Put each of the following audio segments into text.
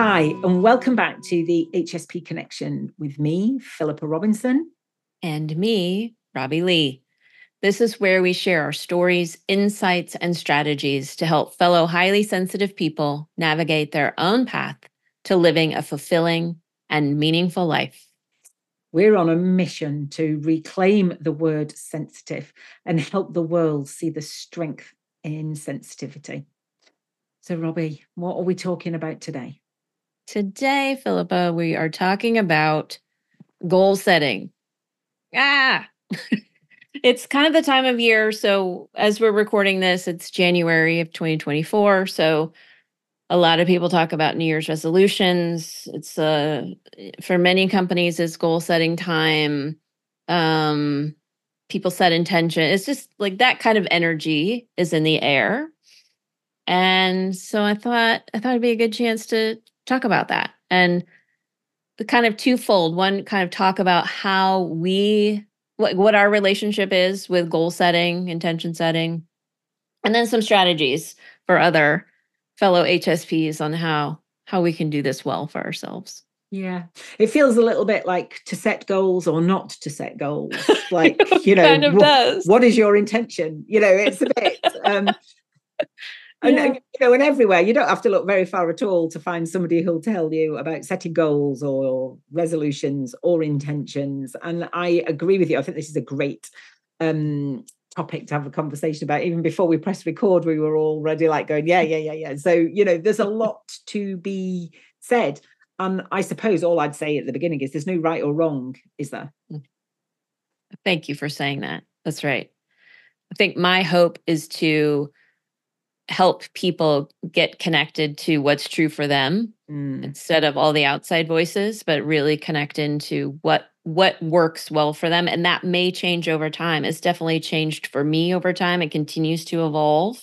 Hi, and welcome back to the HSP Connection with me, Philippa Robinson. And me, Robbie Leigh. This is where we share our stories, insights, and strategies to help fellow highly sensitive people navigate their own path to living a fulfilling and meaningful life. We're on a mission to reclaim the word sensitive and help the world see the strength in sensitivity. So, Robbie, what are we talking about today? Today, Philippa, we are talking about goal setting. Ah, it's kind of the time of year. So, as we're recording this, it's January of 2024. So, a lot of people talk about New Year's resolutions. It's uh, for many companies, it's goal setting time. Um, people set intention. It's just like that kind of energy is in the air. And so I thought I thought it'd be a good chance to talk about that and the kind of twofold. One kind of talk about how we what what our relationship is with goal setting, intention setting, and then some strategies for other fellow HSPs on how how we can do this well for ourselves. Yeah. It feels a little bit like to set goals or not to set goals. Like, you know, kind of what, what is your intention? You know, it's a bit um and, Yeah. and, you know, and everywhere you don't have to look very far at all to find somebody who'll tell you about setting goals or resolutions or intentions. And I agree with you. I think this is a great um topic to have a conversation about. Even before we press record, we were already like going, yeah, yeah, yeah, yeah. So, you know, there's a lot to be said. And I suppose all I'd say at the beginning is there's no right or wrong, is there? Thank you for saying that. That's right. I think my hope is to help people get connected to what's true for them Mm, instead of all the outside voices but really connect into what what works well for them and that may change over time. It's definitely changed for me over time. It continues to evolve.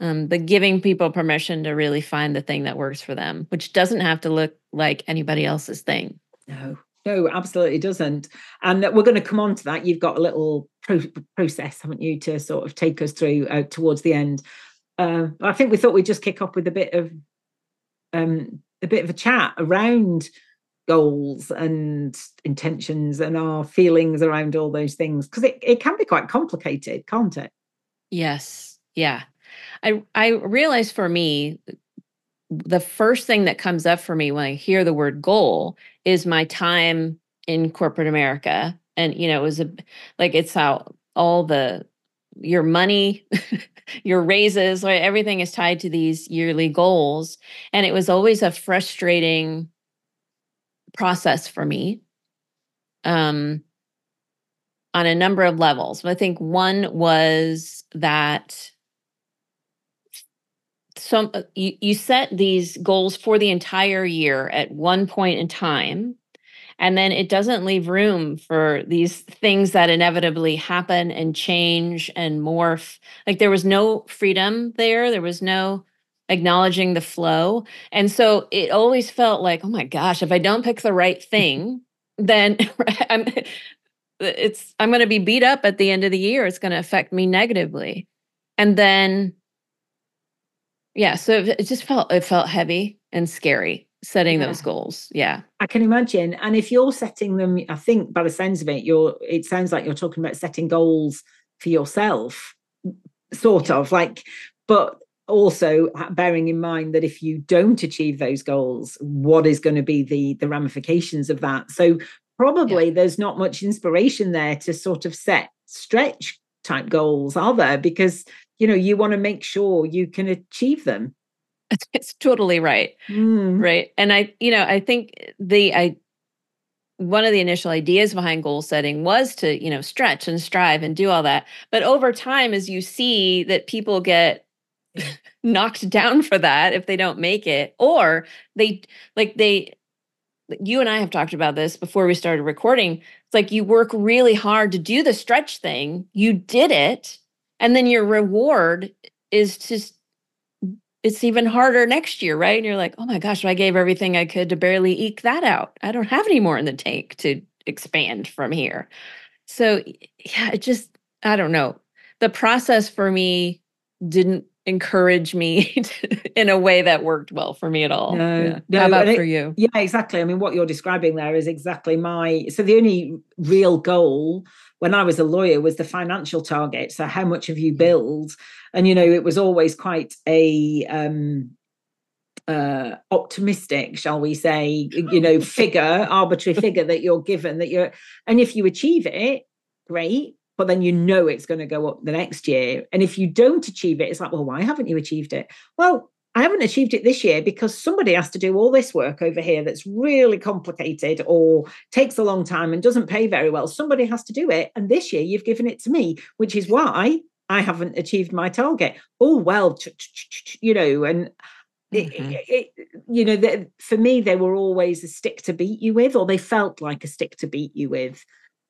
Um, but giving people permission to really find the thing that works for them which doesn't have to look like anybody else's thing. No, no, absolutely doesn't. And we're going to come on to that. You've got a little pro- process, haven't you, to sort of take us through uh, towards the end. Uh, I think we thought we'd just kick off with a bit of um, a bit of a chat around goals and intentions and our feelings around all those things because it, it can be quite complicated, can't it? Yes. Yeah. I I realize for me the first thing that comes up for me when I hear the word goal is my time in corporate America. And you know, it was a like it's how all the your money, your raises, right, everything is tied to these yearly goals. And it was always a frustrating process for me. Um on a number of levels. I think one was that some uh, you, you set these goals for the entire year at one point in time and then it doesn't leave room for these things that inevitably happen and change and morph. Like there was no freedom there. There was no acknowledging the flow. And so it always felt like oh my gosh if i don't pick the right thing then i'm it's i'm going to be beat up at the end of the year. It's going to affect me negatively. And then yeah, so it just felt it felt heavy and scary setting those goals. Yeah. I can imagine. And if you're setting them, I think by the sense of it, you're it sounds like you're talking about setting goals for yourself, sort Yeah. of like, but also uh, bearing in mind that if you don't achieve those goals, what is going to be the the ramifications of that? So probably there's not much inspiration there to sort of set stretch type goals, are there? Because you know you want to make sure you can achieve them. It's, totally right. Mm, Right. And I, you know, I think the I one of the initial ideas behind goal setting was to, you know, stretch and strive and do all that. But over time as you see that people get knocked down for that if they don't make it or they like they you and I have talked about this before we started recording. It's like you work really hard to do the stretch thing, you did it, and then your reward is just it's even harder next year, right? And you're like, oh my gosh, I gave everything I could to barely eke that out. I don't have any more in the tank to expand from here. So, yeah, it just, I don't know. The process for me didn't encourage me in a way that worked well for me at all. No, yeah. no, How about and for you? Yeah, exactly. I mean, what you're describing there is exactly my. So the only real goal when I was a lawyer was the financial target. So how much have you billed? And you know, it was always quite a um uh optimistic shall we say you know figure arbitrary figure that you're given that you're and if you achieve it great but then you know it's going to go up the next year and if you don't achieve it it's like well why haven't you achieved it well I haven't achieved it this year because somebody has to do all this work over here that's really complicated or takes a long time and doesn't pay very well. Somebody has to do it. And this year you've given it to me, which is why I haven't achieved my target. Oh, well, you know, and Mhm. it- it- you know, the, for me, they were always a stick to beat you with, or they felt like a stick to beat you with.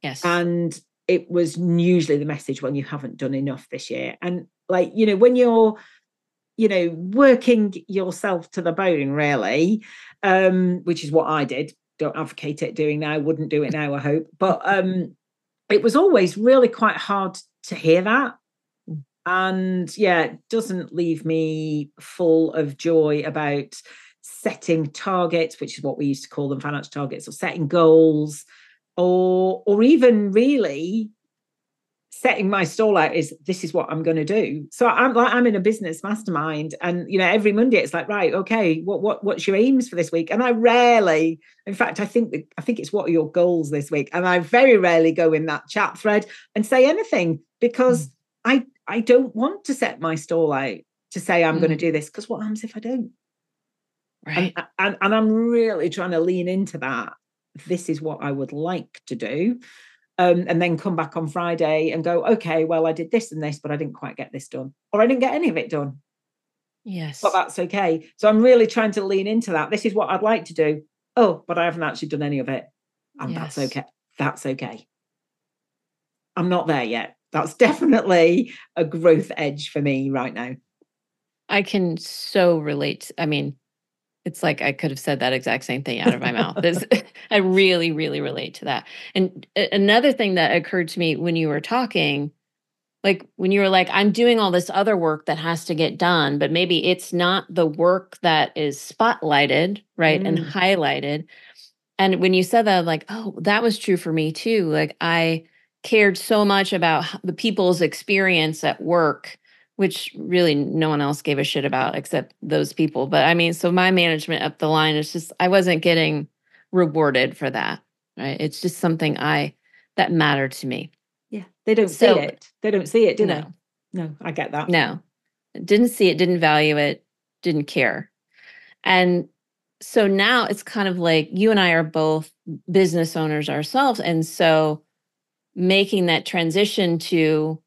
Yes. And it was usually the message when you haven't done enough this year. And like, you know, when you're, you know, working yourself to the bone, really, um, which is what I did. Don't advocate it doing now, wouldn't do it now, I hope. But um, it was always really quite hard to hear that. And yeah, it doesn't leave me full of joy about setting targets, which is what we used to call them financial targets, or setting goals, or or even really setting my stall out is this is what I'm going to do. So I'm like I'm in a business mastermind, and you know every Monday it's like right, okay, what what what's your aims for this week? And I rarely, in fact, I think I think it's what are your goals this week, and I very rarely go in that chat thread and say anything because I I don't want to set my stall out to say I'm going to Mm. do this because what happens if I don't? right. and, and and I'm really trying to lean into that. This is what I would like to do, um, and then come back on Friday and go, okay, well, I did this and this, but I didn't quite get this done, or I didn't get any of it done, yes. but that's okay. So I'm really trying to lean into that. This is what I'd like to do. Oh, but I haven't actually done any of it, and that's okay. That's okay. I'm not there yet. That's definitely a growth edge for me right now. I can so relate. I mean, it's like I could have said that exact same thing out of my mouth. This, I really, really relate to that. And another thing that occurred to me when you were talking, like when you were like, I'm doing all this other work that has to get done, but maybe it's not the work that is spotlighted, right? And Mm. highlighted. And when you said that, I'm like, oh, that was true for me too. Like I cared so much about the people's experience at work which really no one else gave a shit about except those people. But I mean, so my management up the line is just I wasn't getting rewarded for that. Right. It's just something I that mattered to me. Yeah, they don't So- see it. They don't see it, do they? no, No, I get that. no. Didn't see it, didn't value it, didn't care. And so now it's kind of like you and I are both business owners ourselves. And so making that transition to,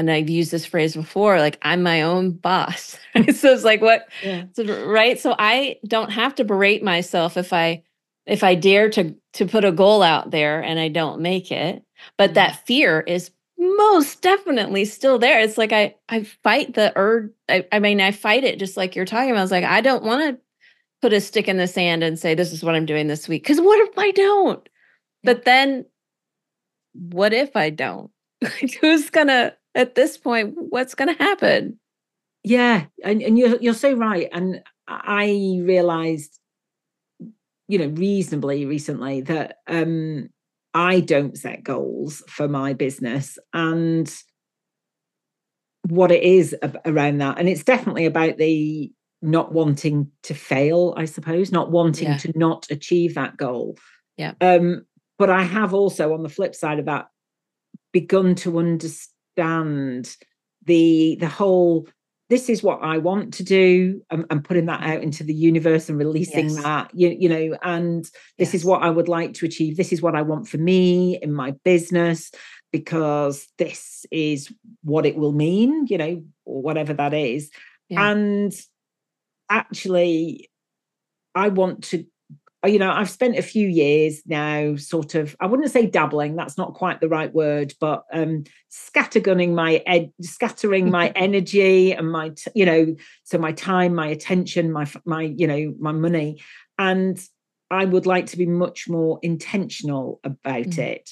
and I've used this phrase before, like I'm my own boss. so it's like what Yeah. Right. So I don't have to berate myself if I if I dare to to put a goal out there and I don't make it. But Mhm. that fear is most definitely still there. It's like I I fight the urge. I, I mean, I fight it just like you're talking about. It's like I don't want to put a stick in the sand and say this is what I'm doing this week. Because what if I don't? But then, what if I don't? Who's gonna at this point? What's gonna happen? Yeah, and, and you're you're so right. And I realized, you know, reasonably recently that um I don't set goals for my business and what it is around that. And it's definitely about the not wanting to fail, I suppose, not wanting Yeah. to not achieve that goal. Yeah. Um, but I have also on the flip side of that begun to understand the the whole this is what I want to do and, and putting that out into the universe and releasing Yes. that you, you know and this is what I would like to achieve this is what I want for me in my business because this is what it will mean you know or whatever that is Yeah. and actually I want to you know, I've spent a few years now sort of, I wouldn't say dabbling, that's not quite the right word, but um scattergunning my ed scattering my energy and my, t- you know, so my time, my attention, my, my, you know, my money. And I would like to be much more intentional about Mhm. it.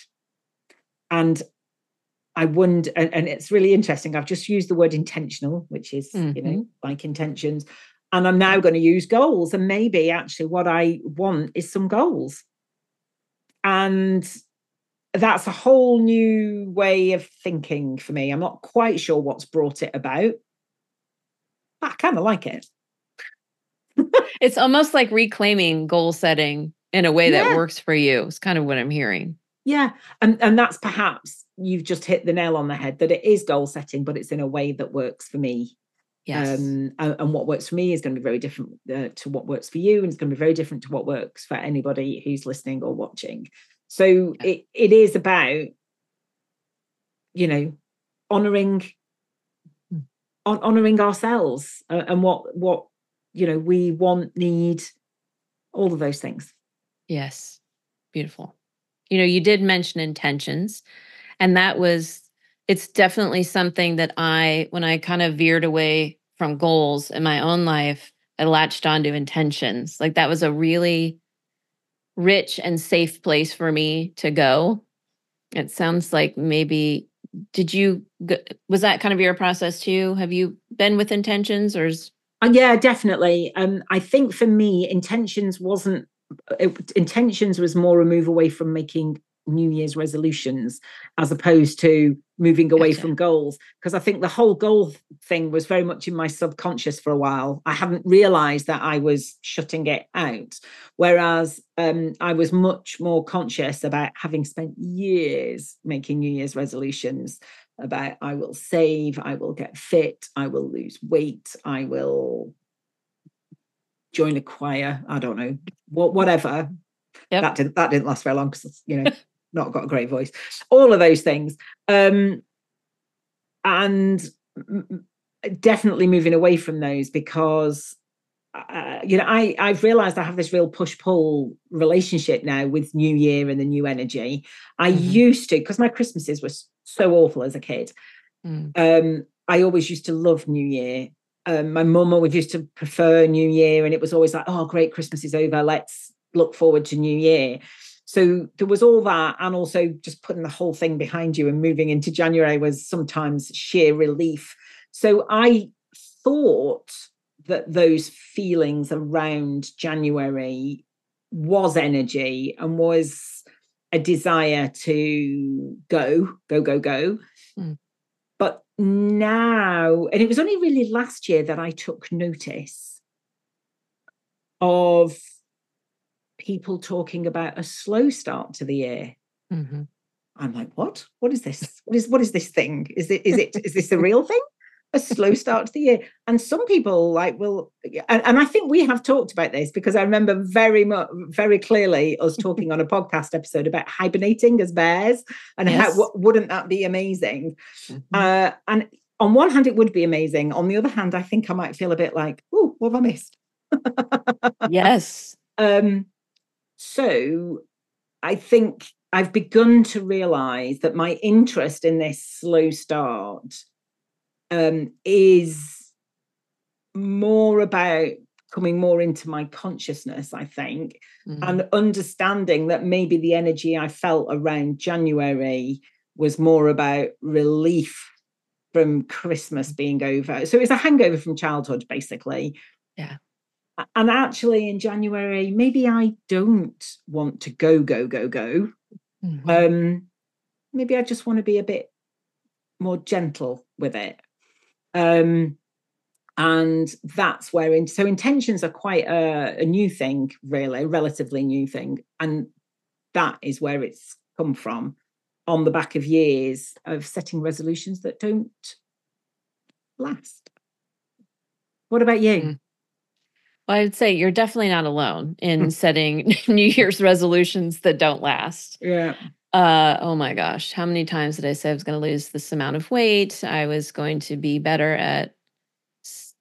And I wonder, and, and, it's really interesting. I've just used the word intentional, which is, mm-hmm. you know, mm-hmm. like intentions. And I'm now going to use goals. And maybe actually what I want is some goals. And that's a whole new way of thinking for me. I'm not quite sure what's brought it about, but I kind of like it. it's almost like reclaiming goal setting in a way yeah. that works for you. It's kind of what I'm hearing. Yeah. And and that's perhaps you've just hit the nail on the head that it is goal setting, but it's in a way that works for me. Yes. Um, and, and, what works for me is going to be very different uh, to what works for you, and it's going to be very different to what works for anybody who's listening or watching. So yeah. it, it is about, you know, honoring hmm. on, honoring ourselves uh, and what what you know we want, need, all of those things. Yes, beautiful. You know, you did mention intentions, and that was it's definitely something that I when I kind of veered away from goals in my own life, I latched onto intentions. Like that was a really rich and safe place for me to go. It sounds like maybe did you was that kind of your process too? Have you been with intentions or is uh, yeah, definitely. Um, I think for me, intentions wasn't it, intentions was more a move away from making New Year's resolutions as opposed to moving away gotcha. from goals. Because I think the whole goal thing was very much in my subconscious for a while. I hadn't realized that I was shutting it out. Whereas um, I was much more conscious about having spent years making New Year's resolutions about I will save, I will get fit, I will lose weight, I will join a choir, I don't know, whatever. Yep. That didn't that didn't last very long because you know not got a great voice, all of those things. Um, and definitely moving away from those because uh, you know I I've realized I have this real push pull relationship now with New Year and the new energy. I mm-hmm. used to because my Christmases were so awful as a kid. Mm. Um, I always used to love New Year. Um, my mum always used to prefer New Year, and it was always like, "Oh, great, Christmas is over. Let's look forward to New Year." So there was all that, and also just putting the whole thing behind you and moving into January was sometimes sheer relief. So I thought that those feelings around January was energy and was a desire to go, go, go, go. Mm. But now, and it was only really last year that I took notice of people talking about a slow start to the year. Mm-hmm. I'm like, what? What is this? What is what is this thing? Is it is it is this a real thing? A slow start to the year. And some people like will and, and I think we have talked about this because I remember very much very clearly us talking on a podcast episode about hibernating as bears and yes. how wouldn't that be amazing? Mm-hmm. Uh, and on one hand, it would be amazing. On the other hand, I think I might feel a bit like, oh, what have I missed? yes. Um, so I think I've begun to realize that my interest in this slow start um, is more about coming more into my consciousness, I think, mm-hmm. and understanding that maybe the energy I felt around January was more about relief from Christmas being over. So it's a hangover from childhood, basically. Yeah and actually in january maybe i don't want to go go go go. Mm-hmm. um maybe i just want to be a bit more gentle with it. Um and that's where in, so intentions are quite a, a new thing really relatively new thing. And that is where it's come from on the back of years of setting resolutions that don't last. What about you? Mm. Well, I'd say you're definitely not alone in hmm. setting New Year's resolutions that don't last. Yeah. Uh, oh my gosh. How many times did I say I was going to lose this amount of weight? I was going to be better at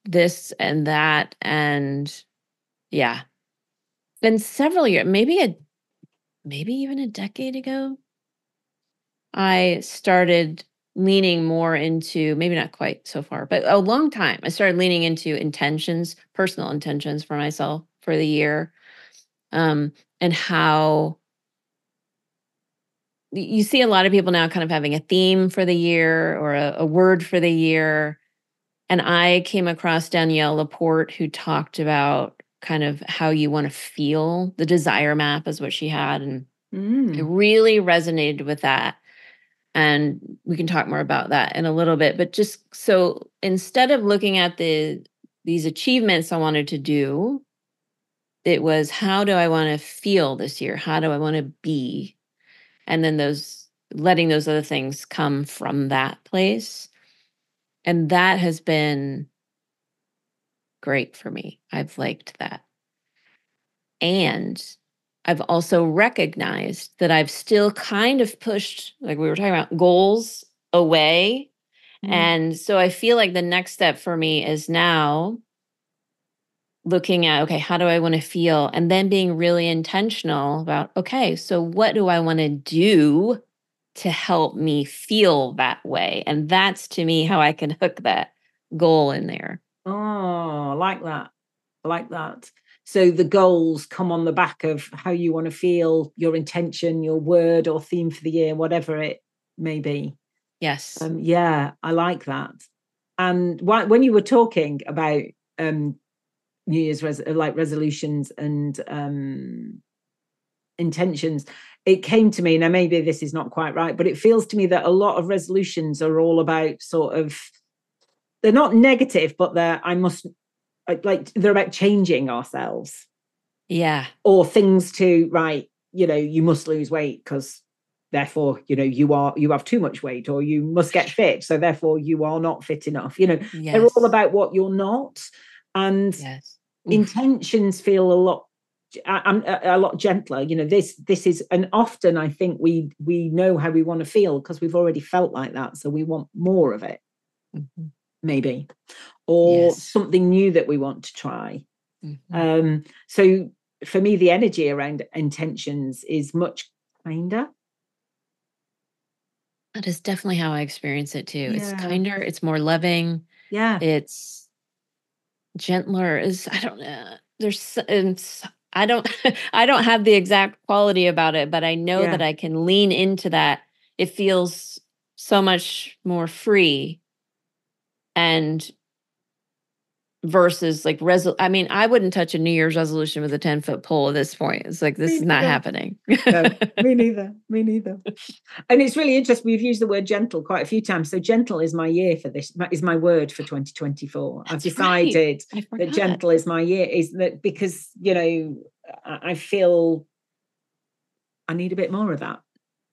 this and that. And yeah, been several years, maybe a, maybe even a decade ago. I started leaning more into maybe not quite so far, but a long time. I started leaning into intentions, personal intentions for myself for the year, um, and how you see a lot of people now kind of having a theme for the year or a, a word for the year. And I came across Danielle Laporte, who talked about kind of how you want to feel. The desire map is what she had. And mm. it really resonated with that. And we can talk more about that in a little bit. But just so instead of looking at the these achievements I wanted to do, it was how do I want to feel this year? How do I want to be? And then those letting those other things come from that place. And that has been great for me. I've liked that. And I've also recognized that I've still kind of pushed, like we were talking about, goals away. Mm-hmm. And so I feel like the next step for me is now looking at, okay, how do I want to feel? And then being really intentional about, okay, so what do I want to do to help me feel that way? And that's to me how I can hook that goal in there. Oh, I like that. I like that. So the goals come on the back of how you want to feel, your intention, your word or theme for the year, whatever it may be. Yes. Um, yeah, I like that. And wh- when you were talking about um, New Year's res- like resolutions and um, intentions, it came to me. Now, maybe this is not quite right, but it feels to me that a lot of resolutions are all about sort of they're not negative, but they're I must like they're about changing ourselves. Yeah. Or things to right, you know, you must lose weight because therefore, you know, you are you have too much weight, or you must get fit, so therefore you are not fit enough. You know, yes. they're all about what you're not. And yes. intentions feel a lot I'm a, a, lot gentler. You know, this this is, and often I think we we know how we want to feel because we've already felt like that, so we want more of it. Mm-hmm maybe, or yes. something new that we want to try. Mm-hmm. Um, so for me, the energy around intentions is much kinder. That is definitely how I experience it too. Yeah. It's kinder, it's more loving. Yeah. It's gentler. Is I don't know. There's I don't I don't have the exact quality about it, but I know yeah. that I can lean into that. It feels so much more free and versus like resol I mean, I wouldn't touch a New Year's resolution with a 10 foot pole at this point. It's like this me is not happening. no, me neither. Me neither. And it's really interesting. We've used the word gentle quite a few times. So gentle is my year for this, is my word for 2024. That's I've decided right. that gentle is my year, is that because, you know, I feel I need a bit more of that.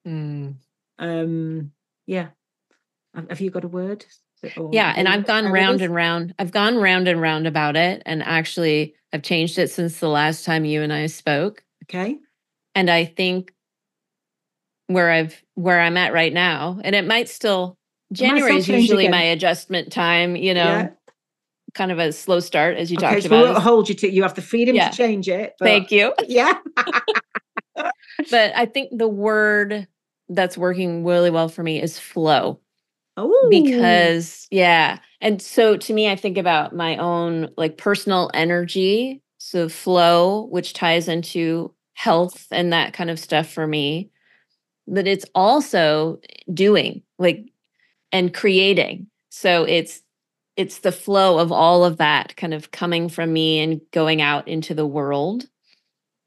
Mm. Um, yeah. Have you got a word? Yeah and i've gone round and round i've gone round and round about it and actually i've changed it since the last time you and i spoke. Okay. And i think where i've where i'm at right now and it might still january is usually again. my adjustment time you know yeah. kind of a slow start as you okay, talked so about. we'll hold you to you have the freedom yeah. to change it thank you. Yeah. But i think the word that's working really well for me is flow Oh. Because yeah. And so to me I think about my own like personal energy, so flow which ties into health and that kind of stuff for me. But it's also doing like and creating. So it's it's the flow of all of that kind of coming from me and going out into the world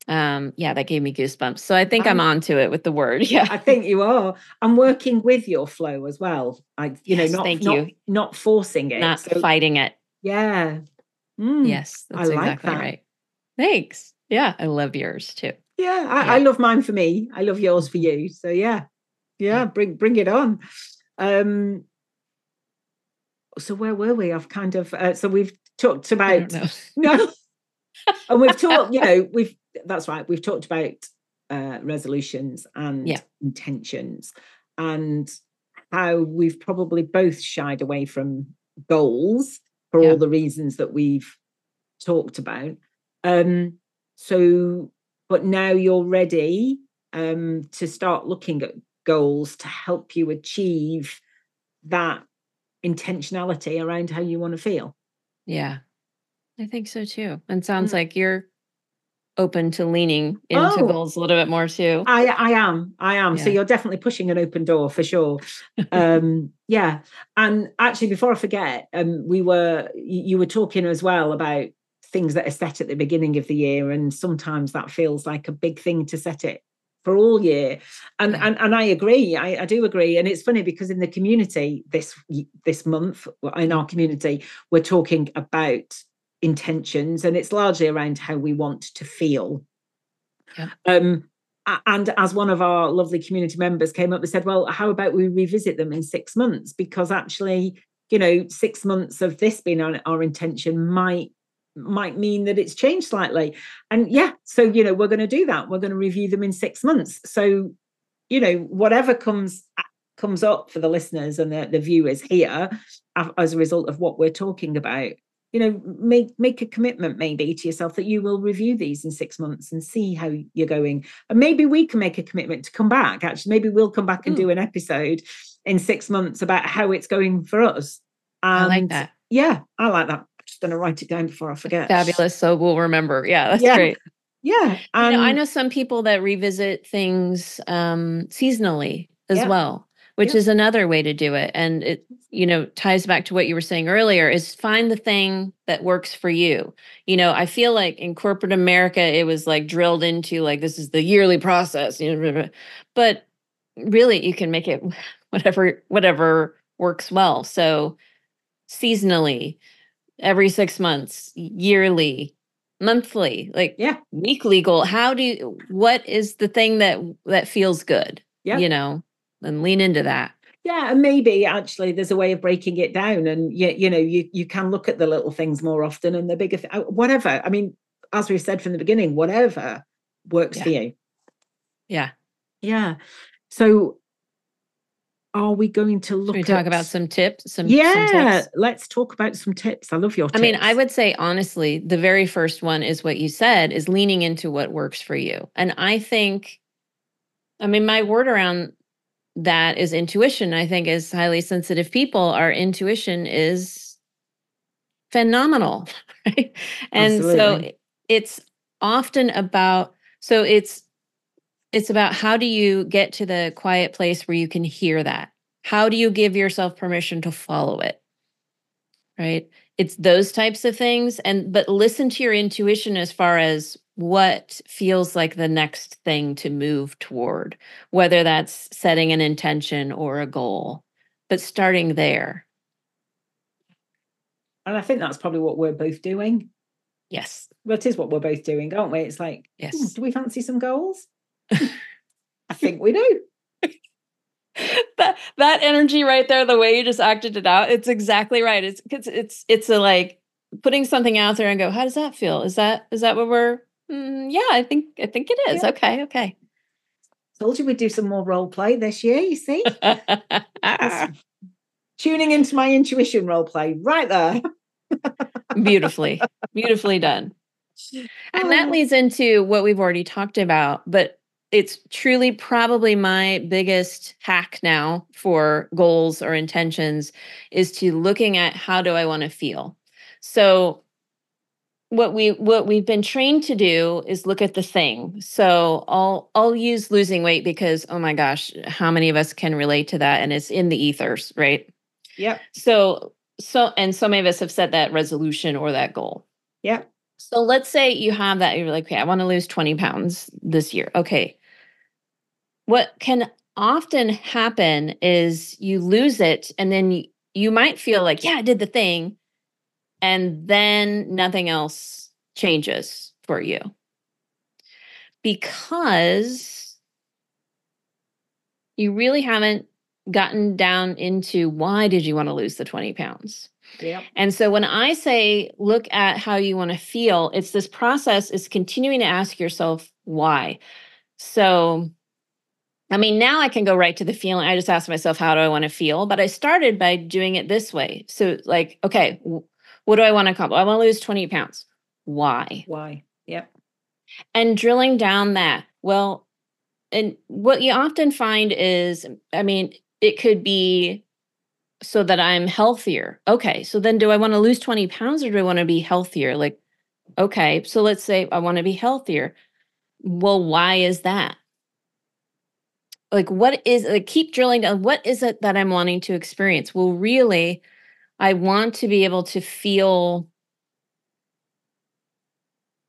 um yeah that gave me goosebumps. So i think i'm, I'm onto it with the word yeah. I think you are. I'm working with your flow as well. I you yes, know not thank not, you. not forcing it not so, fighting it. Yeah. Mm, yes that's I like exactly that. right. Thanks. Yeah i love yours too. Yeah I, yeah. I, love mine for me. I love yours for you. So yeah. Yeah, yeah. bring bring it on. Um so where were we? I've kind of uh, so we've talked about no. And we've talked you know we've that's right. We've talked about uh, resolutions and yeah. intentions and how we've probably both shied away from goals for yeah. all the reasons that we've talked about. Um, so, but now you're ready um, to start looking at goals to help you achieve that intentionality around how you want to feel. Yeah, I think so too. And sounds mm. like you're open to leaning into Oh. goals a little bit more too. I I am. I am. So you're definitely pushing an open door for sure. um yeah. And actually before I forget, um we were you were talking as well about things that are set at the beginning of the year and sometimes that feels like a big thing to set it for all year. And Yeah. and, and I agree. I, I do agree. And it's funny because in the community this this month in our community we're talking about intentions and it's largely around how we want to feel. Yeah. um and as one of our lovely community members came up and said well how about we revisit them in six months? Because actually you know six months of this being our, our intention might might mean that it's changed slightly. And yeah so you know we're going to do that. We're going to review them in six months. So you know whatever comes comes up for the listeners and the, the viewers here as a result of what we're talking about you know make make a commitment maybe to yourself that you will review these in six months and see how you're going and maybe we can make a commitment to come back actually maybe we'll come back and do an episode in six months about how it's going for us I like And that. yeah i like that I'm just going to write it down before i forget Fabulous. So we'll remember. Yeah, that's Yeah. great. yeah You know, I know some people that revisit things um, seasonally as Yeah. well, which is another way to do it. And it, you know, ties back to what you were saying earlier is find the thing that works for you. You know, I feel like in corporate America, it was like drilled into like, this is the yearly process, you know, but really you can make it whatever, whatever works well. So seasonally, every six months, yearly, monthly, like yeah weekly goal how do you what is the thing that that feels good Yeah. you know and lean into that Yeah, and maybe actually there's a way of breaking it down, and you, you know you you can look at the little things more often and the bigger th- uh, whatever. I mean, as we've said from the beginning, whatever works for you. yeah Yeah. So, are we going to look we at talk about some tips some some Yeah, tips? let's talk about some tips. I love your. i mean i would say honestly the very first one is what you said is leaning into what works for you and i think i mean my word around that is intuition i think as highly sensitive people our intuition is phenomenal right? And so it's often about so it's it's about how do you get to the quiet place where you can hear that? How do you give yourself permission to follow it? Right? It's those types of things and but listen to your intuition as far as what feels like the next thing to move toward whether that's setting an intention or a goal but starting there and I think that's probably what we're both doing. yes Well, it is what we're both doing, aren't we? It's like, "Hmm, yes do we fancy some goals? I think we do. that that energy right there the way you just acted it out it's exactly right it's it's it's it's a like putting something out there and go how does that feel is that is that what we're Mm, yeah i think i think it is Yeah. okay okay Told you we'd do some more role play this year. You see, tuning into my intuition role play right there. beautifully beautifully done and that Oh. leads into what we've already talked about but it's truly probably my biggest hack now for goals or intentions is to looking at how do i want to feel so what we what we've been trained to do is look at the thing so i'll i'll use losing weight because oh my gosh how many of us can relate to that and it's in the ethers right Yep. so so and so many of us have set that resolution or that goal Yep. so let's say you have that, you're like, okay, I want to lose 20 pounds this year. Okay. What can often happen is you lose it, and then you, you might feel like, yeah, I did the thing. And then nothing else changes for you. Because you really haven't gotten down into why did you want to lose the 20 pounds? Yep. And so when I say look at how you want to feel, it's this process is continuing to ask yourself why. So I mean, now I can go right to the feeling. I just ask myself, how do I want to feel? But I started by doing it this way. So, like, okay, what do I want to accomplish? I want to lose 20 pounds. Why? Why? Yep. and drilling down that well and what you often find is i mean it could be so that i'm healthier okay so then do i want to lose 20 pounds or do i want to be healthier like Okay, so let's say I want to be healthier. Well, why is that? Like, what is like, keep drilling down. What is it that I'm wanting to experience? Well, really, I want to be able to feel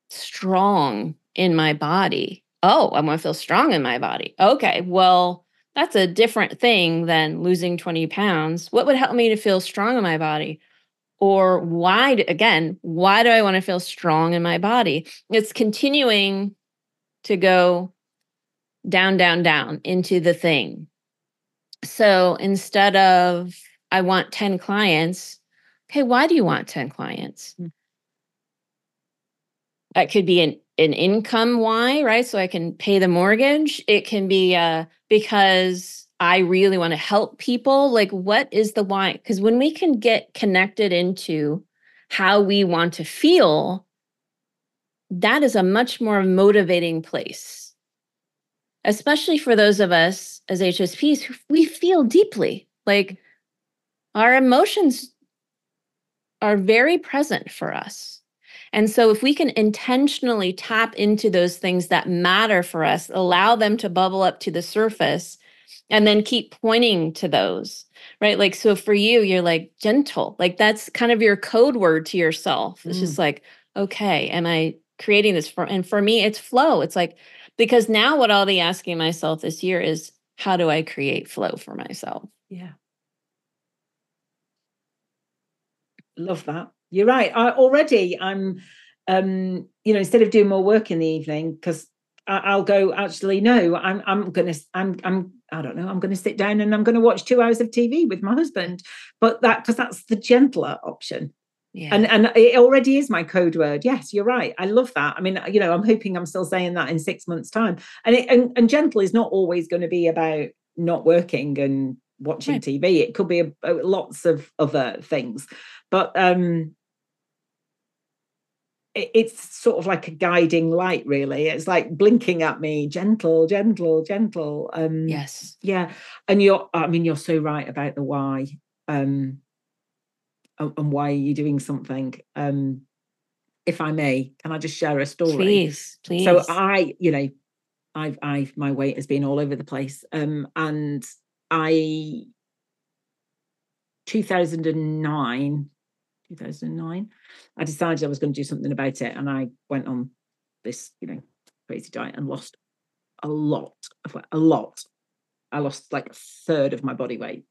strong in my body. Oh, I want to feel strong in my body. Okay, well, that's a different thing than losing 20 pounds. What would help me to feel strong in my body? Or why, again, why do I want to feel strong in my body? It's continuing to go down, down, down into the thing. So instead of, I want 10 clients, okay, why do you want 10 clients? Mm. That could be an, an income why, right? So I can pay the mortgage. It can be uh, because I really want to help people. Like, what is the why? Because when we can get connected into how we want to feel, that is a much more motivating place, especially for those of us as HSPs who we feel deeply. Like, our emotions are very present for us. And so, if we can intentionally tap into those things that matter for us, allow them to bubble up to the surface, and then keep pointing to those, right? Like, so for you, you're like gentle, like that's kind of your code word to yourself. It's mm. just like, okay, am I creating this for? And for me, it's flow. It's like, because now what I'll be asking myself this year is, how do I create flow for myself? Yeah. Love that. You're right. I, already, I'm, um, you know, instead of doing more work in the evening, because I'll go. Actually, no, I'm, I'm gonna, I'm, I'm, I don't know. I'm going to sit down and I'm going to watch two hours of TV with my husband. But that because that's the gentler option. Yeah. And and it already is my code word. Yes, you're right. I love that. I mean, you know, I'm hoping I'm still saying that in six months' time. And it, and, and gentle is not always going to be about not working and watching right. TV. It could be a, a, lots of other things. But um it's sort of like a guiding light really. It's like blinking at me gentle gentle gentle. Um yes. yeah. And you're i mean you're so right about the why um and why are you doing something? Um if i may can i just share a story? Please please. So i you know i've i've my weight has been all over the place. Um and i 2009 2009, I decided I was going to do something about it. And I went on this, you know, crazy diet and lost a lot of a lot. I lost like a third of my body weight.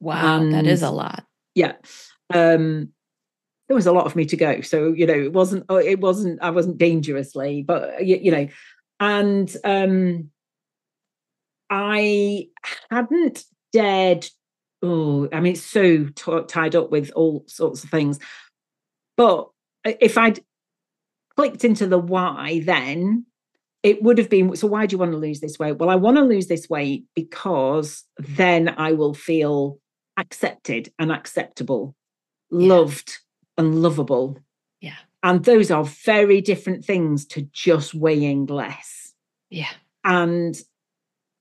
Wow, and, that is a lot. Yeah. Um there was a lot of me to go. So, you know, it wasn't oh, it wasn't I wasn't dangerously, but you, you know, and um I hadn't dared oh, I mean, it's so t- tied up with all sorts of things. But if I'd clicked into the why, then it would have been so why do you want to lose this weight? Well, I want to lose this weight because then I will feel accepted and acceptable, yeah. loved and lovable. Yeah. And those are very different things to just weighing less. Yeah. And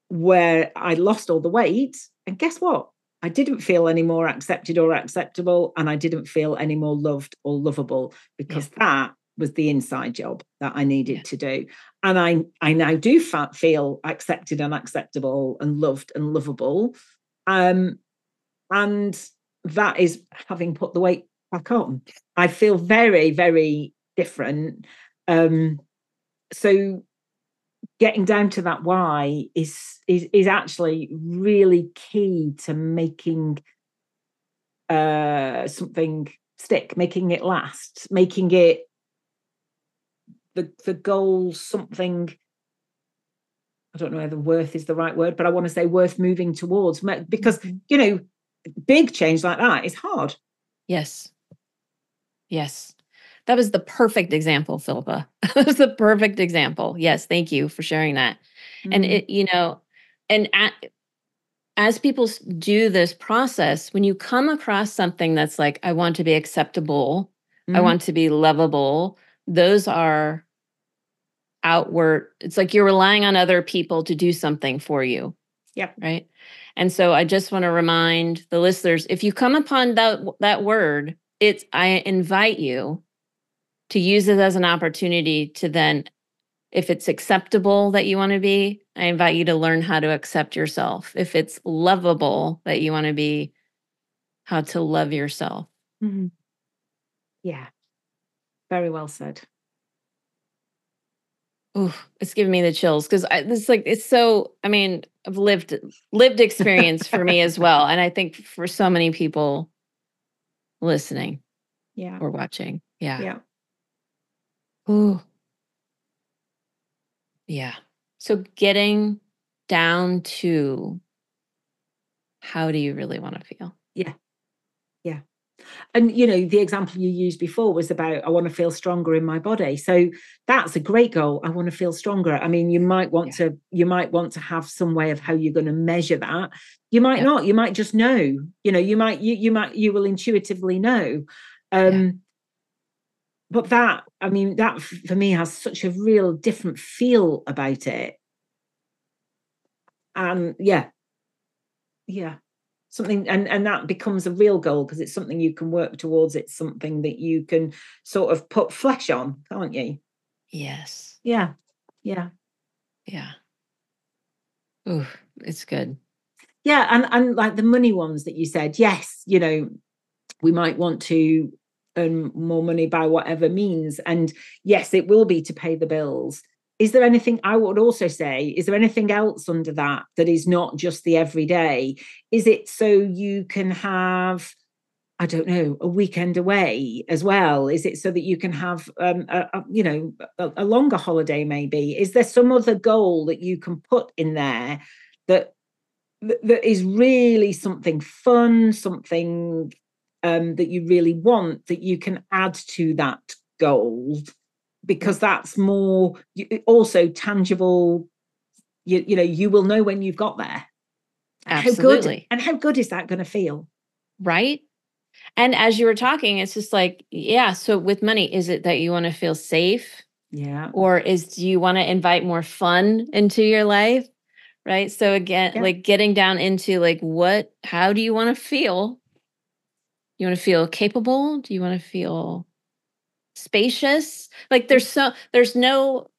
where I lost all the weight, and guess what? I didn't feel any more accepted or acceptable, and I didn't feel any more loved or lovable because yeah. that was the inside job that I needed yeah. to do. And I, I now do feel accepted and acceptable and loved and lovable. Um, and that is having put the weight back on. I feel very, very different. Um, so getting down to that why is is is actually really key to making uh something stick making it last making it the the goal something i don't know whether worth is the right word but i want to say worth moving towards because mm-hmm. you know big change like that is hard. Yes. Yes that was the perfect example, Philippa. that was the perfect example. Yes, thank you for sharing that. Mm-hmm. And it, you know, and at, as people do this process, when you come across something that's like, I want to be acceptable, mm-hmm. I want to be lovable, those are outward. It's like you're relying on other people to do something for you. Yep. Right. And so I just want to remind the listeners if you come upon that that word, it's I invite you to use it as an opportunity to then if it's acceptable that you want to be i invite you to learn how to accept yourself if it's lovable that you want to be how to love yourself Mhm. Yeah. Very well said. Ooh, it's giving me the chills because it's like it's so. I mean, I've lived lived experience for me as well, and I think for so many people listening Yeah. or watching, yeah, Yeah. Ooh, yeah. So getting down to how do you really want to feel? Yeah. Yeah. And you know, the example you used before was about I want to feel stronger in my body. So that's a great goal. I want to feel stronger. I mean, you might want to you might want to have some way of how you're going to measure that. You might not. You might just know. You know, you might you you might you will intuitively know. Um but that I mean that for me has such a real different feel about it. And yeah. Yeah something and and that becomes a real goal because it's something you can work towards it's something that you can sort of put flesh on can't you Yes, yeah yeah yeah. Ooh, it's good. yeah and and like the money ones that you said yes you know we might want to earn more money by whatever means and yes it will be to pay the bills. Is there anything i would also say is there anything else under that that is not just the everyday? Is it so you can have i don't know a weekend away as well? Is it so that you can have um a, a- you know a, a longer holiday maybe? Is there some other goal that you can put in there that that that is really something fun something um that you really want that you can add to that goal because that's more also tangible you, you know you will know when you've got there And how good Absolutely. and how good is that going to feel right? And as you were talking, it's just like, yeah. So with money, is it that you want to feel safe? yeah or is do you want to invite more fun into your life right so again Yeah. like getting down into like what how do you want to feel you want to feel capable? Do you want to feel spacious? Like there's so there's no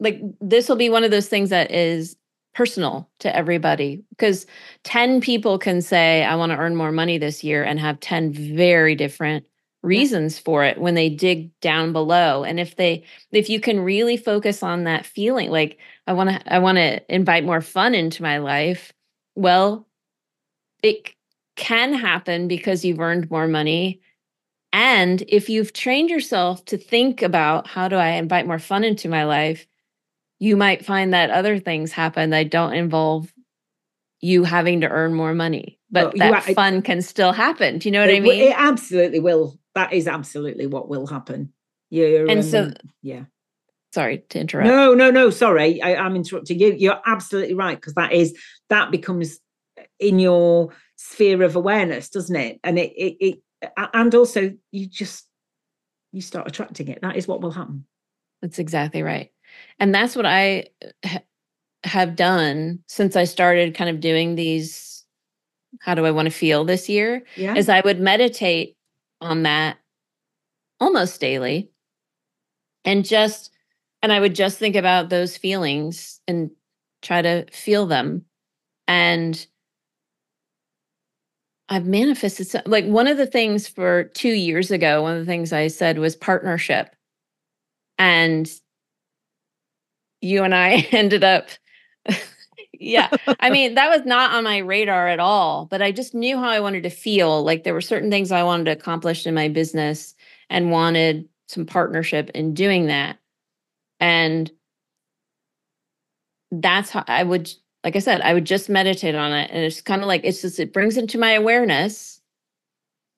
like this will be one of those things that is personal to everybody because 10 people can say i want to earn more money this year and have 10 very different reasons for it when they dig down below. And if they if you can really focus on that feeling like i want to i want to invite more fun into my life well it can happen because you've earned more money. And if you've trained yourself to think about how do i invite more fun into my life? you might find that other things happen that don't involve you having to earn more money but Oh, that are- I- fun can still happen. Do you know what i it, w- mean? it absolutely will. That is absolutely what will happen. Yeah And so- um, yeah. Sorry to interrupt. No, no, no. Sorry, I, I'm interrupting you. You're absolutely right because that is that becomes in your sphere of awareness, doesn't it? And it, it, it, and also you just you start attracting it. That is what will happen. That's exactly right. And that's what I ha- have done since I started kind of doing these how do I want to feel this year Yeah. is I would meditate on that almost daily and just and I would just think about those feelings and try to feel them and I've manifested so, like one of the things for 2 years ago one of the things I said was partnership. And you and I ended up yeah i mean that was not on my radar at all but i just knew how i wanted to feel. Like there were certain things i wanted to accomplish in my business and wanted some partnership in doing that. And that's how i would like i said i would just meditate on it and it's kind of like it's just it brings into my awareness.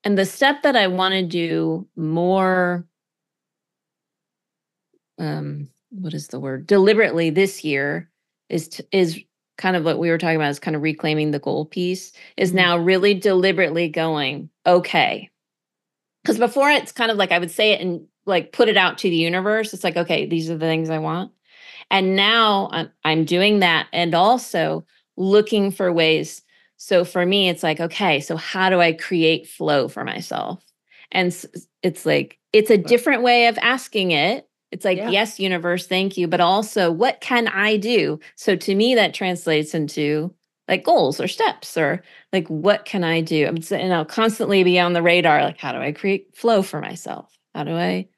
And the step that i want to do more um what is the word? Deliberately this year is is kind of what we were talking about is kind of reclaiming the goal piece is Mhm. now really deliberately going okay. Because before it's kind of like i would say it and like put it out to the universe. It's like okay these are the things i want and now i'm, I'm doing that and also looking for ways so for me it's like okay so how do i create flow for myself and it's like it's a different way of asking it. It's like, Yeah. yes, universe, thank you. But also, what can I do? So to me, that translates into like goals or steps or like, what can I do? I'm and I'll constantly be on the radar. Like, how do I create flow for myself? How do I?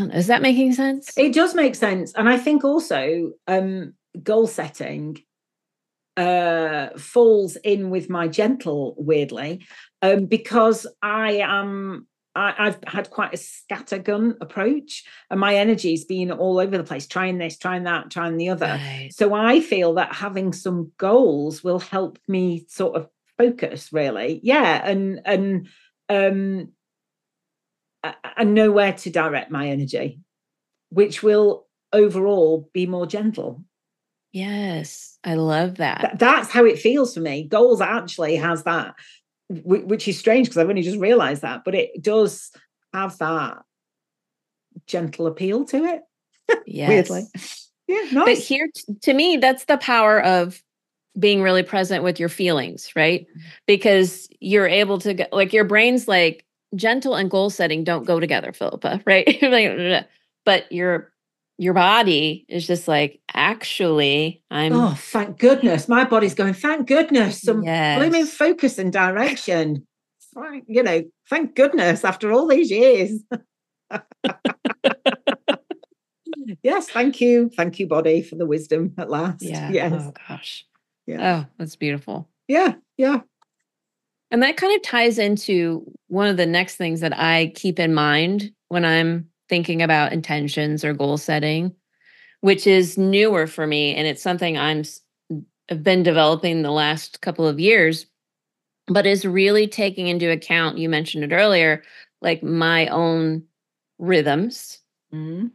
I don't know, Is that making sense? It does make sense. And I think also um, goal setting uh, falls in with my gentle, weirdly, um, because I am. I, I've had quite a scattergun approach, and my energy's been all over the place, trying this, trying that, trying the other. Right. So I feel that having some goals will help me sort of focus, really. Yeah, and and um, and know where to direct my energy, which will overall be more gentle. Yes, I love that. Th- that's how it feels for me. Goals actually has that, wh- which is strange because I've only just realized that, but it does have that gentle appeal to it. yes. Weirdly, yeah, But here, t- to me, that's the power of being really present with your feelings, right? Mm-hmm. Because you're able to get like your brain's like gentle and goal setting don't go together, Philippa, right? But your your body is just like, actually, I'm Oh, thank goodness. My body's going, thank goodness. Some blooming Yes. focus and direction. You know, thank goodness after all these years. yes, thank you. Thank you, body, for the wisdom at last. yeah. Yes. Oh gosh. Yeah. Oh, that's beautiful. Yeah. Yeah. And that kind of ties into one of the next things that I keep in mind when I'm thinking about intentions or goal setting, which is newer for me. And it's something I'm have been developing the last couple of years, but is really taking into account, you mentioned it earlier, like my own rhythms. Mhm.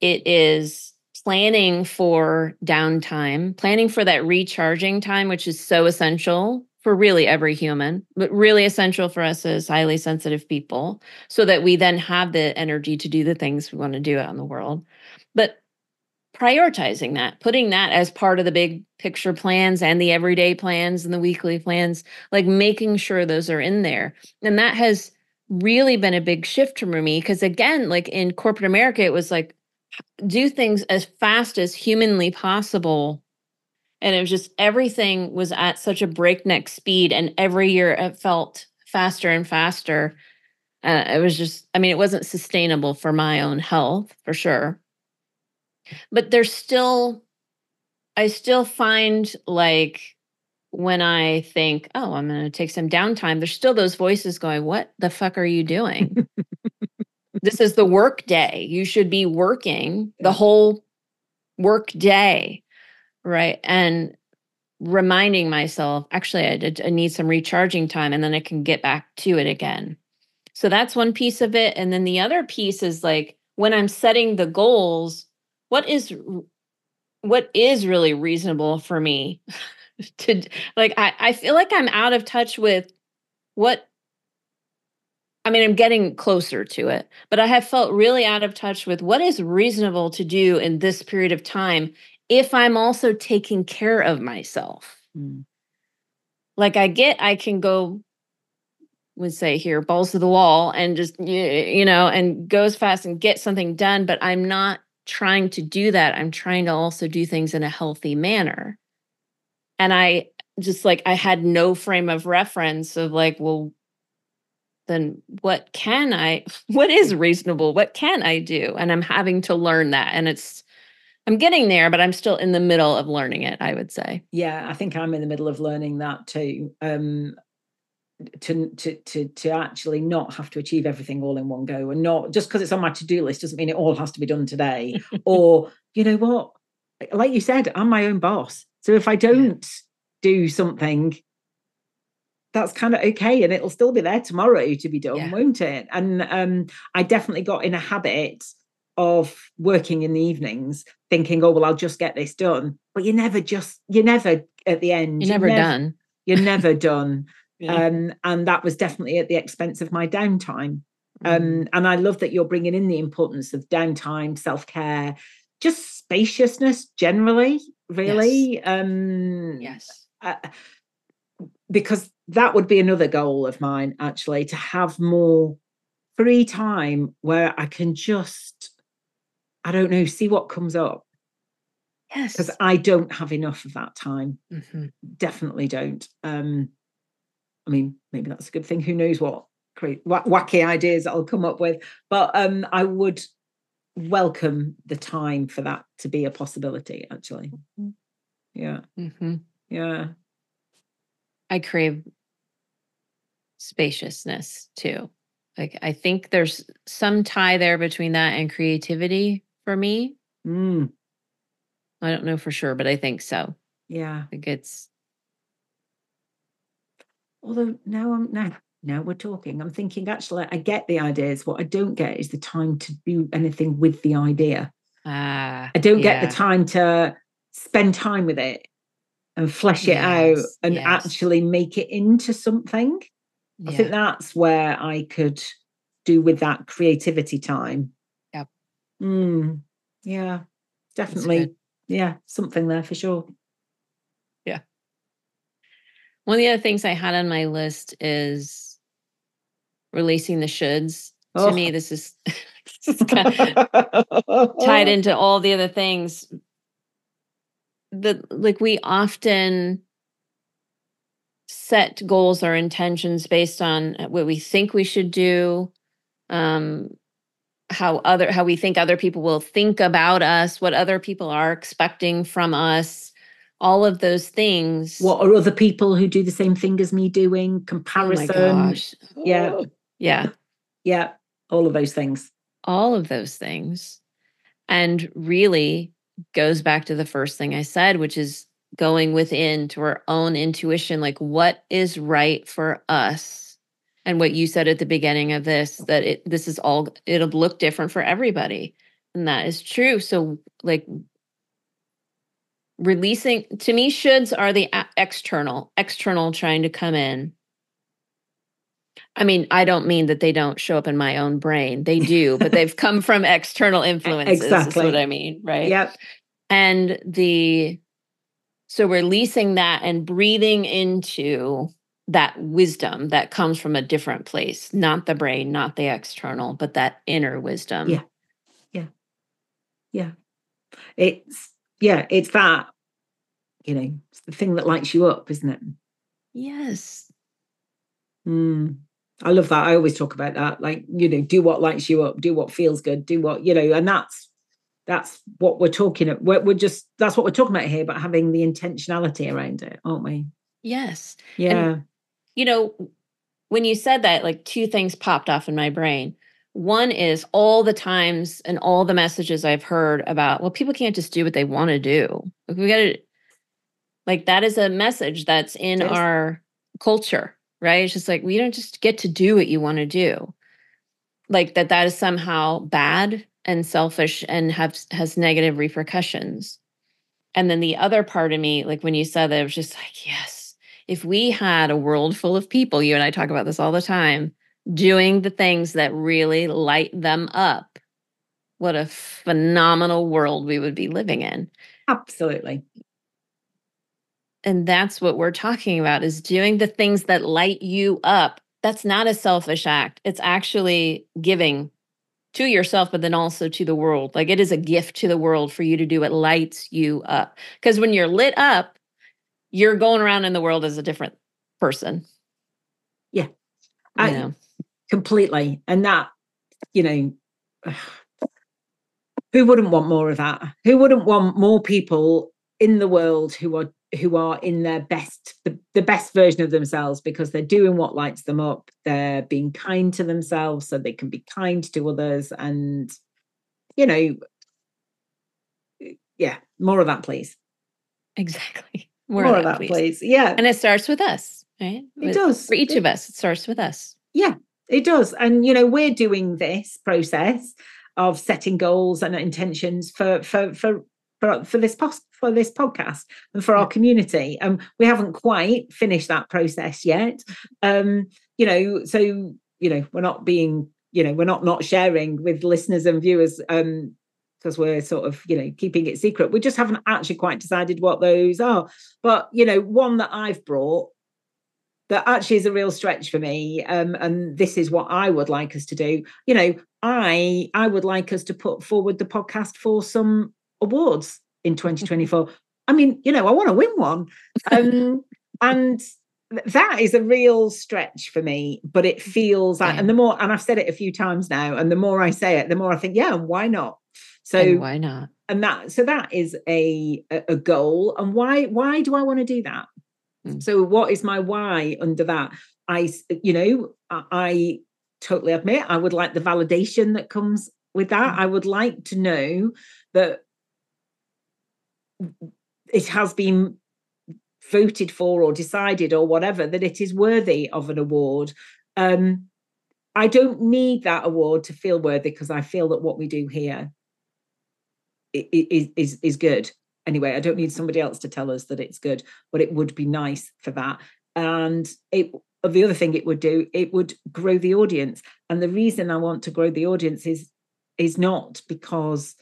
It is planning for downtime, planning for that recharging time, which is so essential for really every human, but really essential for us as highly sensitive people, so that we then have the energy to do the things we want to do out in the world. But prioritizing that, putting that as part of the big picture plans and the everyday plans and the weekly plans, like making sure those are in there. And that has really been a big shift for me because, again, like in corporate America, it was like, do things as fast as humanly possible. And it was just everything was at such a breakneck speed. And every year it felt faster and faster. Uh, it was just, I mean, it wasn't sustainable for my own health for sure. But there's still, I still find like when I think, oh, I'm going to take some downtime, there's still those voices going, what the fuck are you doing? this is the work day. You should be working the whole work day. Right. And reminding myself, actually, I, I need some recharging time and then I can get back to it again. So that's one piece of it. And then the other piece is like when I'm setting the goals, what is what is really reasonable for me to like I, I feel like I'm out of touch with what I mean, I'm getting closer to it, but I have felt really out of touch with what is reasonable to do in this period of time if I'm also taking care of myself. Mm. Like I get, I can go, would say here, balls to the wall and just, you know, and go as fast and get something done, but I'm not trying to do that. I'm trying to also do things in a healthy manner. And I just like, I had no frame of reference of like, well, then what can I, what is reasonable? What can I do? And I'm having to learn that. And it's, I'm getting there, but I'm still in the middle of learning it, I would say. Yeah, I think I'm in the middle of learning that too. Um, to to to to actually not have to achieve everything all in one go, and not just because it's on my to do list doesn't mean it all has to be done today. or you know what, like you said, I'm my own boss. So if I don't do something, that's kind of okay, and it'll still be there tomorrow to be done, Yeah. won't it? And um, I definitely got in a habit of working in the evenings, thinking, "Oh well, I'll just get this done." But you're never just, you're never at the end. You're never nev- done. You're never done. Yeah. Um, and that was definitely at the expense of my downtime. Mm. Um, and I love that you're bringing in the importance of downtime, self care, just spaciousness generally, really. Um, yes. uh, because that would be another goal of mine, actually, to have more free time where I can just, I don't know, see what comes up. Yes. Because I don't have enough of that time. Mhm. Definitely don't. Um, I mean, maybe that's a good thing. Who knows what cra- wha- wacky ideas I'll come up with. But um, I would welcome the time for that to be a possibility, actually. Mhm. Yeah. Mhm. Yeah. I crave spaciousness too. Like I think there's some tie there between that and creativity for me. Mm, I don't know for sure, but I think so. yeah. I think it's Although now I'm now now we're talking. I'm thinking actually I get the ideas. What I don't get is the time to do anything with the idea. ah I don't get yeah. the time to spend time with it and flesh it out and yes. actually make it into something. I think that's where I could do with that creativity time. Mm, yeah, definitely. Yeah, something there for sure. Yeah. One of the other things I had on my list is releasing the shoulds. To Oh. me, this is, this is kind of tied into all the other things. The like we often set goals or intentions based on what we think we should do, um, how other how we think other people will think about us, what other people are expecting from us, all of those things. What are other people who do the same thing as me doing? oh Comparison. gosh. Yeah. Oh. Yeah. Yeah, all of those things. all of those things and really goes back to the first thing i said which is going within to our own intuition like what is right for us and what you said at the beginning of this that it this is all it'll look different for everybody and that is true so like releasing to me shoulds are the external external trying to come in I mean, I don't mean that they don't show up in my own brain. They do, but they've come from external influences. Is exactly. what I mean, right? Yep. And the so releasing that and breathing into that wisdom that comes from a different place, not the brain, not the external, but that inner wisdom. Yeah. Yeah. Yeah. It's yeah, it's that, you know, it's the thing that lights you up, isn't it? Yes. Mm. I love that. I always talk about that. Like, you know, do what lights you up, do what feels good, do what, you know, and that's that's what we're talking about. We're, we're just that's what we're talking about here, but having the intentionality around it, aren't we? Yes. Yeah. You know, when you said that, like two things popped off in my brain. One is all the times and all the messages I've heard about, well, people can't just do what they want to do. Like, we got to, like, that is a message that's in our culture, right? It's just like, we don't just get to do what you want to do. Like, that that is somehow bad and selfish and have, has negative repercussions. And then the other part of me, like when you said that, it was just like, yes, if we had a world full of people, you and I talk about this all the time, doing the things that really light them up, what a phenomenal world we would be living in. Absolutely. And that's what we're talking about is doing the things that light you up. That's not a selfish act. It's actually giving to yourself, but then also to the world. Like it is a gift to the world for you to do what lights you up. Because when you're lit up, you're going around in the world as a different person. Yeah. You I- know? completely and that you know who wouldn't want more of that who wouldn't want more people in the world who are who are in their best the, the best version of themselves because they're doing what lights them up they're being kind to themselves so they can be kind to others and you know yeah more of that please Exactly. More, More of that please yeah And it starts with us, right? it With- does For each It- of us, it starts with us. Yeah, it does. And you know, we're doing this process of setting goals and intentions for for for for, for this post for this podcast and for our community. And we haven't quite finished that process yet. Um, you know, so you know, we're not being, you know, we're not not sharing with listeners and viewers um because we're sort of, you know, keeping it secret. We just haven't actually quite decided what those are. But you know, one that I've brought that actually is a real stretch for me um, and this is what i would like us to do. You know i i would like us to put forward the podcast for some awards in 2024 i mean you know i want to win one. Um, and that is a real stretch for me but it feels like and the more and i've said it a few times now and the more i say it the more i think yeah why not so and why not? and that so that is a a goal. And why why do i want to do that? Mm. so what is my why under that? I you know I, I totally admit i would like the validation that comes with that. Mm. i would like to know that it has been voted for or decided or whatever that it is worthy of an award. Um i don't need that award to feel worthy because i feel that what we do here is is is good. Anyway i don't need somebody else to tell us that it's good but it would be nice for that. And it the other thing it would do it would grow the audience. And the reason i want to grow the audience is is not because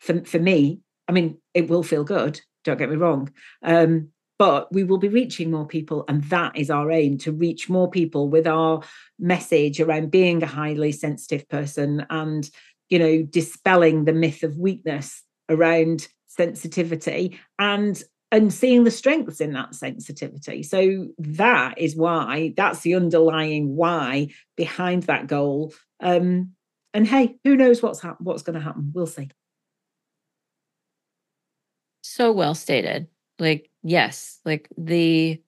for, for me i mean it will feel good don't get me wrong um, but we will be reaching more people and that is our aim to reach more people with our message around being a highly sensitive person and you know, dispelling the myth of weakness around sensitivity and and seeing the strengths in that sensitivity. So that is why that's the underlying why behind that goal. Um, and hey, who knows what's hap- what's going to happen? We'll see. So well stated. Like yes, like the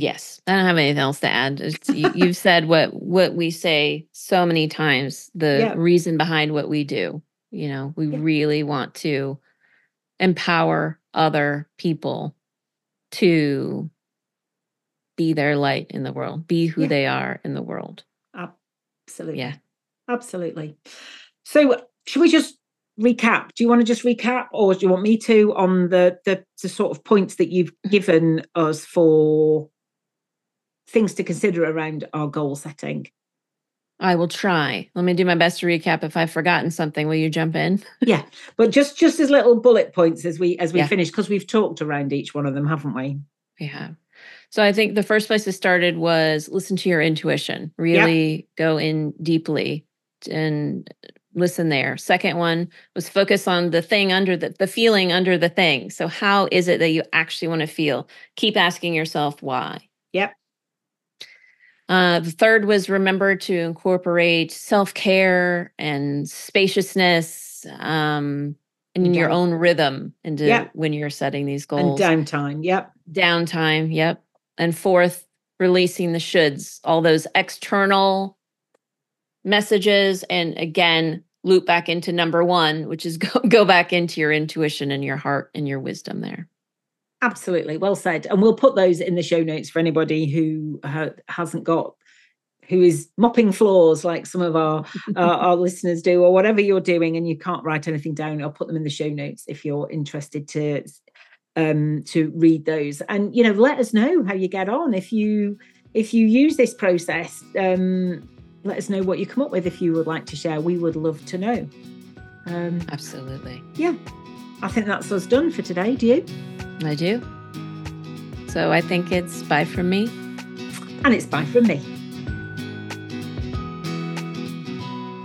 Yes, I don't have anything else to add. you, you've said what what we say so many times. The yeah. reason behind what we do. You know, we yeah. really want to empower other people to be their light in the world, be who yeah. they are in the world. Absolutely. Yeah. Absolutely. So, should we just recap? Do you want to just recap, or do you want me to on the the, the sort of points that you've mm-hmm. given us for things to consider around our goal setting. I will try. Let me do my best to recap. If I've forgotten something, will you jump in? yeah, but just just as little bullet points as we as we yeah. finish because we've talked around each one of them, haven't we? We have. So I think the first place it started was listen to your intuition. Really yep. go in deeply and listen there. Second one was focus on the thing under the the feeling under the thing. So how is it that you actually want to feel? Keep asking yourself why. Yep. Uh, the third was remember to incorporate self care and spaciousness um, in your own rhythm into yep. when you're setting these goals. And downtime. Yep. Downtime. Yep. And fourth, releasing the shoulds, all those external messages. And again, loop back into number one, which is go, go back into your intuition and your heart and your wisdom there. Absolutely, well said. And we'll put those in the show notes for anybody who ha- hasn't got, who is mopping floors like some of our uh, our listeners do, or whatever you're doing, and you can't write anything down. I'll put them in the show notes if you're interested to um to read those. And you know, let us know how you get on if you if you use this process. Um, let us know what you come up with if you would like to share. We would love to know. Um, Absolutely. Yeah, I think that's us done for today. Do you? I do. So I think it's bye from me. And it's bye from me.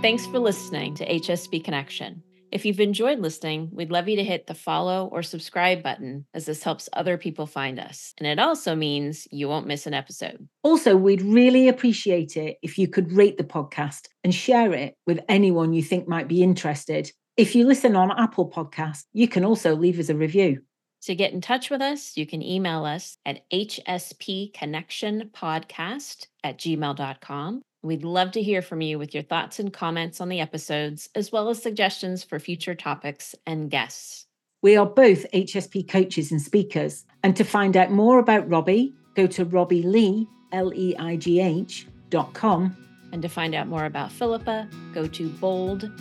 Thanks for listening to HSP Connection. If you've enjoyed listening, we'd love you to hit the follow or subscribe button as this helps other people find us. And it also means you won't miss an episode. Also, we'd really appreciate it if you could rate the podcast and share it with anyone you think might be interested. If you listen on Apple Podcasts, you can also leave us a review. To get in touch with us, you can email us at hspconnectionpodcast at gmail.com. We'd love to hear from you with your thoughts and comments on the episodes, as well as suggestions for future topics and guests. We are both HSP coaches and speakers. And to find out more about Robbie, go to Robbie Leigh, L E I G H, dot com. And to find out more about Philippa, go to boldhsp.com.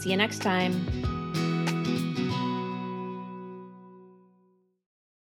See you next time.